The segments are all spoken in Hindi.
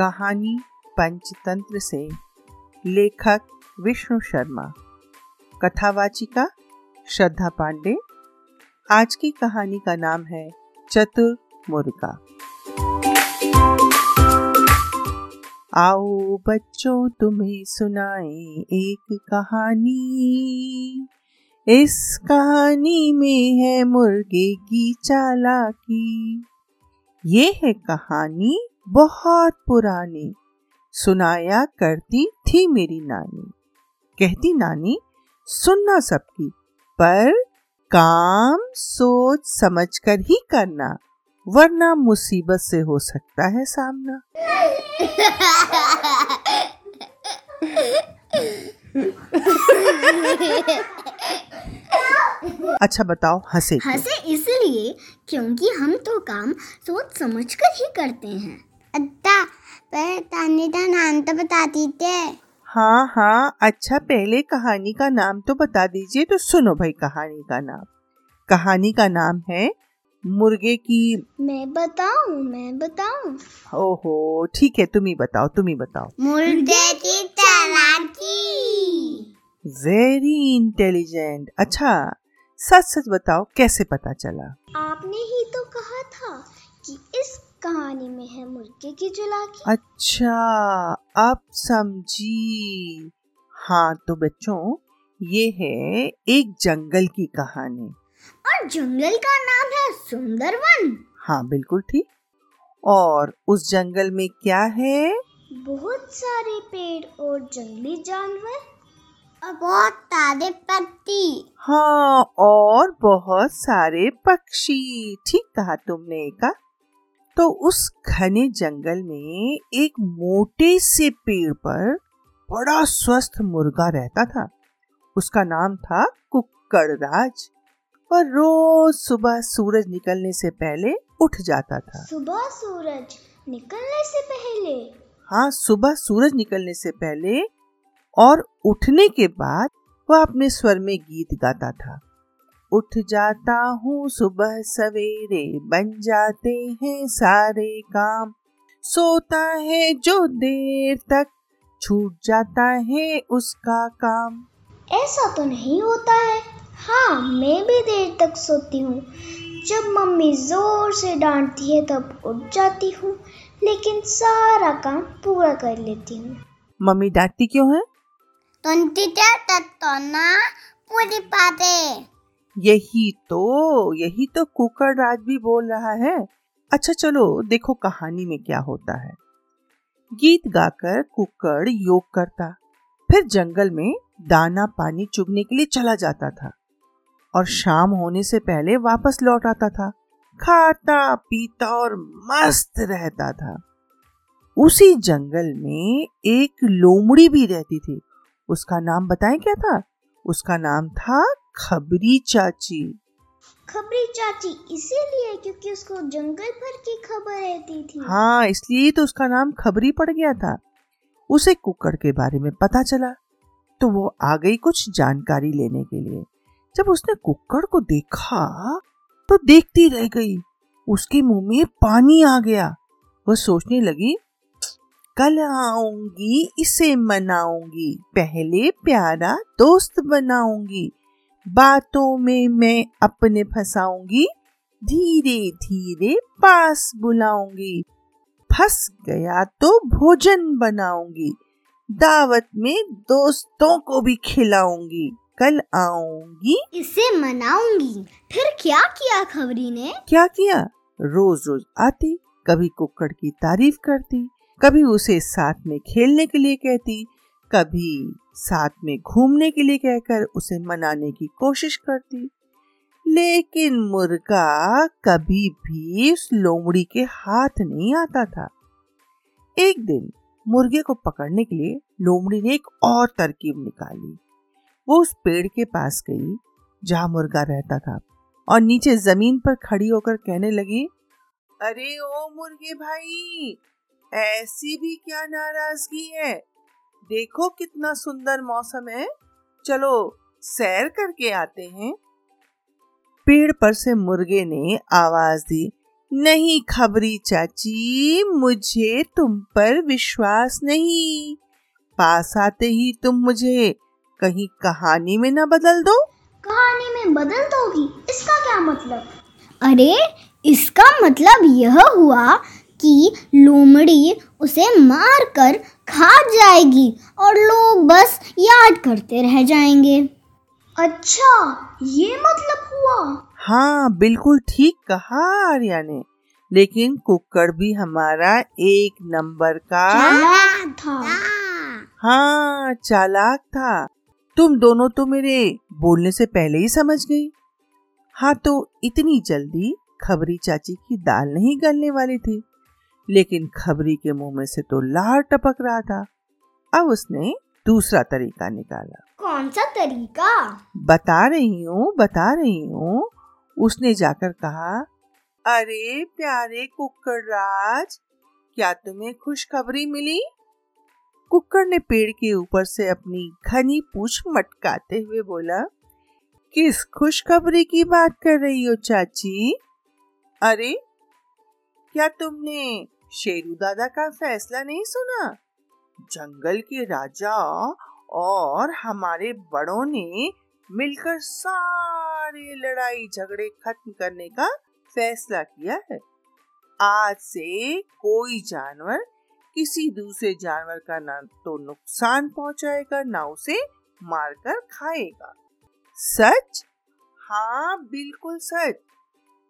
कहानी पंचतंत्र से। लेखक विष्णु शर्मा। कथावाचिका श्रद्धा पांडे। आज की कहानी का नाम है चतुर मुर्गा। आओ बच्चों, तुम्हें सुनाए एक कहानी। इस कहानी में है मुर्गे की चालाकी। ये है कहानी बहुत पुरानी। सुनाया करती थी मेरी नानी। कहती, नानी, सुनना सबकी, पर काम सोच समझकर ही करना, वरना मुसीबत से हो सकता है सामना। अच्छा बताओ, हंसे हंसे इसलिए क्योंकि हम तो काम सोच समझ कर ही करते हैं। अद्दा पर ताने का नाम तो बता दीजिए। हाँ हाँ अच्छा पहले कहानी का नाम तो बता दीजिए तो सुनो भाई कहानी का नाम। कहानी का नाम है मुर्गे की मैं बताऊँ मैं बताऊँ? ओहो ठीक है तुम ही बताओ तुम ही बताओ। मुर्गे की चालाकी। वेरी इंटेलिजेंट अच्छा सच सच बताओ कैसे पता चला? आपने ही तो कहा था कि इस कहानी में है मुर्गे की चलाकी अच्छा अब समझी। हाँ तो बच्चों ये है एक जंगल की कहानी। और जंगल का नाम है सुंदरवन। हाँ बिल्कुल ठीक। और उस जंगल में क्या है? बहुत सारे पेड़ और जंगली जानवर और बहुत सारे पत्ती। हाँ और बहुत सारे पक्षी। ठीक कहा तुमने का तो उस घने जंगल में एक मोटे से पेड़ पर बड़ा स्वस्थ मुर्गा रहता था। उसका नाम था कुक्कड़राज और रोज सुबह सूरज निकलने से पहले उठ जाता था। सुबह सूरज निकलने से पहले? हाँ सुबह सूरज निकलने से पहले और उठने के बाद वह अपने स्वर में गीत गाता था। उठ जाता हूँ सुबह सवेरे बन जाते हैं सारे काम। सोता है जो देर तक छूट जाता है उसका काम। ऐसा तो नहीं होता है। हाँ मैं भी देर तक सोती हूँ। जब मम्मी ज़ोर से डांटती है तब उठ जाती हूँ लेकिन सारा काम पूरा कर लेती हूँ। मम्मी डांटती क्यों है? तंतीते तत्तना पूरी पाते यही तो यही तो कुकर राज भी बोल रहा है। अच्छा चलो, देखो कहानी में क्या होता है। गीत गाकर कुकड़ योग करता, फिर जंगल में दाना पानी चुगने के लिए चला जाता था और शाम होने से पहले वापस लौट आता था, खाता, पीता और मस्त रहता था। उसी जंगल में एक लोमड़ी भी रहती थी। उसका नाम बताएँ क्या था? उसका नाम था खबरी चाची। खबरी चाची इसीलिए क्योंकि उसको जंगल भर की खबर रहती थी। हाँ इसलिए तो उसका नाम खबरी पड़ गया था। उसे कुकर के बारे में पता चला। तो वो आ गई कुछ जानकारी लेने के लिए। जब उसने कुकर को देखा तो देखती रह गई। उसके मुँह में पानी आ गया। वह सोचने लगी कल आऊँगी इसे मनाऊँगी। पहले प्यारा दोस्त बनाऊँगी। बातों में मैं अपने फंसाऊँगी धीरे धीरे पास बुलाऊँगी। फंस गया तो भोजन बनाऊँगी दावत में दोस्तों को भी खिलाऊँगी। कल आऊँगी। इसे मनाऊँगी। फिर क्या किया खबरी ने? क्या किया? रोज रोज आती कभी कुकड़ की तारीफ़ करती कभी उसे साथ में खेलने के लिए कहती कभी साथ में घूमने के लिए कहकर उसे मनाने की कोशिश करती। लेकिन मुर्गा कभी भी उस लोमड़ी के हाथ नहीं आता था। एक दिन मुर्गे को पकड़ने के लिए लोमड़ी ने एक और तरकीब निकाली। वो उस पेड़ के पास गई जहाँ मुर्गा रहता था और नीचे ज़मीन पर खड़ी होकर कहने लगी, अरे ओ मुर्गे भाई, ऐसी भी क्या नाराज़गी है? देखो कितना सुंदर मौसम है। चलो सैर करके आते हैं। पेड़ पर से मुर्गे ने आवाज़ दी नहीं खबरी चाची मुझे तुम पर विश्वास नहीं। पास आते ही तुम मुझे कहीं कहानी में न बदल दो। कहानी में बदल दोगी? इसका क्या मतलब? अरे इसका मतलब यह हुआ कि लोमड़ी उसे मार कर खा जाएगी और लोग बस याद करते रह जाएँगे। अच्छा ये मतलब हुआ। हाँ बिल्कुल ठीक कहा आर्या ने। लेकिन कुकर भी हमारा एक नंबर का चालाक था। हाँ चालाक था। तुम दोनों तो मेरे बोलने से पहले ही समझ गई। हाँ तो इतनी जल्दी खबरी चाची की दाल नहीं गलने वाली थी। लेकिन खबरी के मुँह में से तो लार टपक रहा था। अब उसने दूसरा तरीका निकाला। कौन सा तरीका? बता रही हूँ बता रही हूँ। उसने जाकर कहा अरे प्यारे कुक्कड़ राज क्या तुम्हें खुशखबरी मिली? कुक्कड़ ने पेड़ के ऊपर से अपनी घनी पूछ मटकाते हुए बोला किस खुशखबरी की बात कर रही हो चाची? अरे क्या तुमने शेरू दादा का फैसला नहीं सुना। जंगल के राजा और हमारे बड़ों ने मिलकर सारे लड़ाई झगड़े खत्म करने का फैसला किया है। आज से कोई जानवर किसी दूसरे जानवर का ना तो नुकसान पहुंचाएगा, ना उसे मारकर खाएगा। सच? हाँ बिल्कुल सच।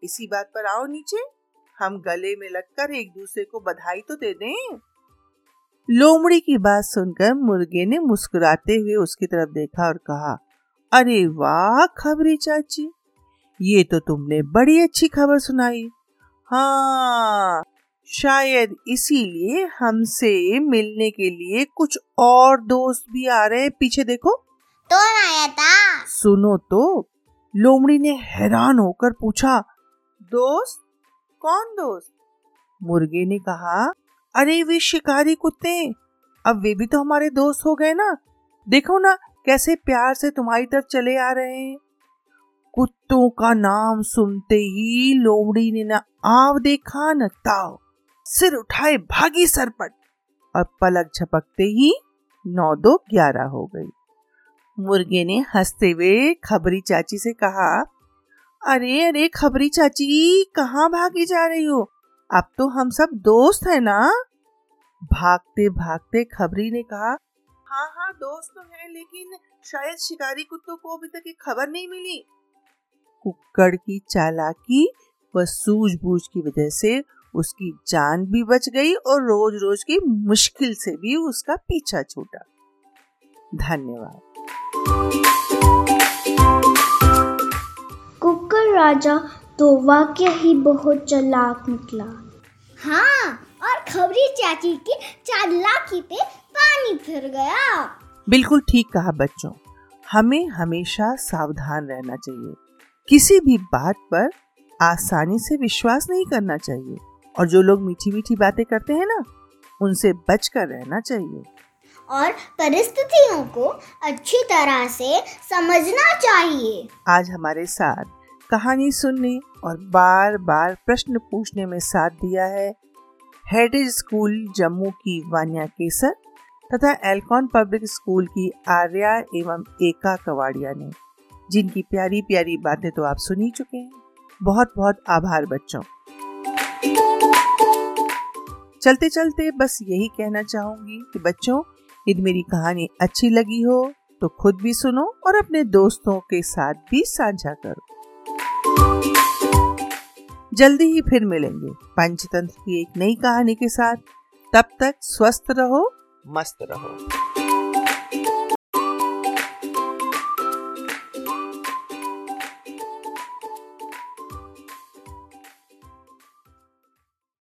इसी बात पर आओ नीचे। हम गले में लगकर एक दूसरे को बधाई तो दे दें। लोमड़ी की बात सुनकर मुर्गे ने मुस्कुराते हुए उसकी तरफ़ देखा और कहा अरे वाह खबरी चाची ये तो तुमने बड़ी अच्छी खबर सुनाई। हाँ शायद इसीलिए हमसे मिलने के लिए कुछ और दोस्त भी आ रहे हैं पीछे देखो। तो आया था? सुनो तो लोमड़ी ने हैरान होकर पूछा दोस्त कौन दोस्त? मुर्गे ने कहा, अरे वे शिकारी कुत्ते, अब वे भी तो हमारे दोस्त हो गए ना। देखो ना, कैसे प्यार से तुम्हारी तरफ़ चले आ रहे हैं। कुत्तों का नाम सुनते ही लोमड़ी ने न आव देखा, न ताव। सिर उठाए भागी सरपट और पलक झपकते ही नौ दो ग्यारह हो गई। मुर्गे ने हँसते हुए खबरी चाची से कहा अरे अरे, खबरी चाची, कहाँ भागी जा रही हो? अब तो हम सब दोस्त है ना? भागते भागते खबरी ने कहा हाँ हाँ दोस्त तो है, लेकिन शायद शिकारी कुत्तों को अभी तक एक खबर नहीं मिली। कुक्कड़ की चालाकी व सूझबूझ की वजह से उसकी जान भी बच गई और रोज रोज की मुश्किल से भी उसका पीछा छूटा। धन्यवाद। राजा तो वाक्य ही बहुत चालाक निकला। हाँ और खबरी चाची की चालाकी पे पानी फिर गया। बिल्कुल ठीक कहा बच्चों। हमें हमेशा सावधान रहना चाहिए। किसी भी बात पर आसानी से विश्वास नहीं करना चाहिए। और जो लोग मीठी मीठी बातें करते हैं ना उनसे बचकर रहना चाहिए। और परिस्थितियों को अच्छी तरह से समझना चाहिए। आज हमारे साथ कहानी सुनने और बार बार प्रश्न पूछने में साथ दिया है हेरिटेज स्कूल जम्मू की वानिया केसर तथा एल्कॉन पब्लिक स्कूल की आर्या एवं एका कवाड़िया ने। जिनकी प्यारी प्यारी बातें तो आप सुन ही चुके हैं। बहुत बहुत आभार बच्चों। चलते चलते बस यही कहना चाहूँगी कि बच्चों, यदि मेरी कहानी अच्छी लगी हो तो खुद भी सुनो और अपने दोस्तों के साथ भी साझा करो। जल्दी ही फिर मिलेंगे। पंचतंत्र की एक नई कहानी के साथ, तब तक स्वस्थ रहो, मस्त रहो।